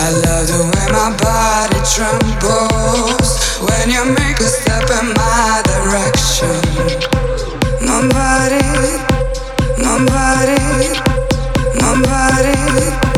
I love the way my body trembles when you make a step in my direction. Nobody, nobody, nobody.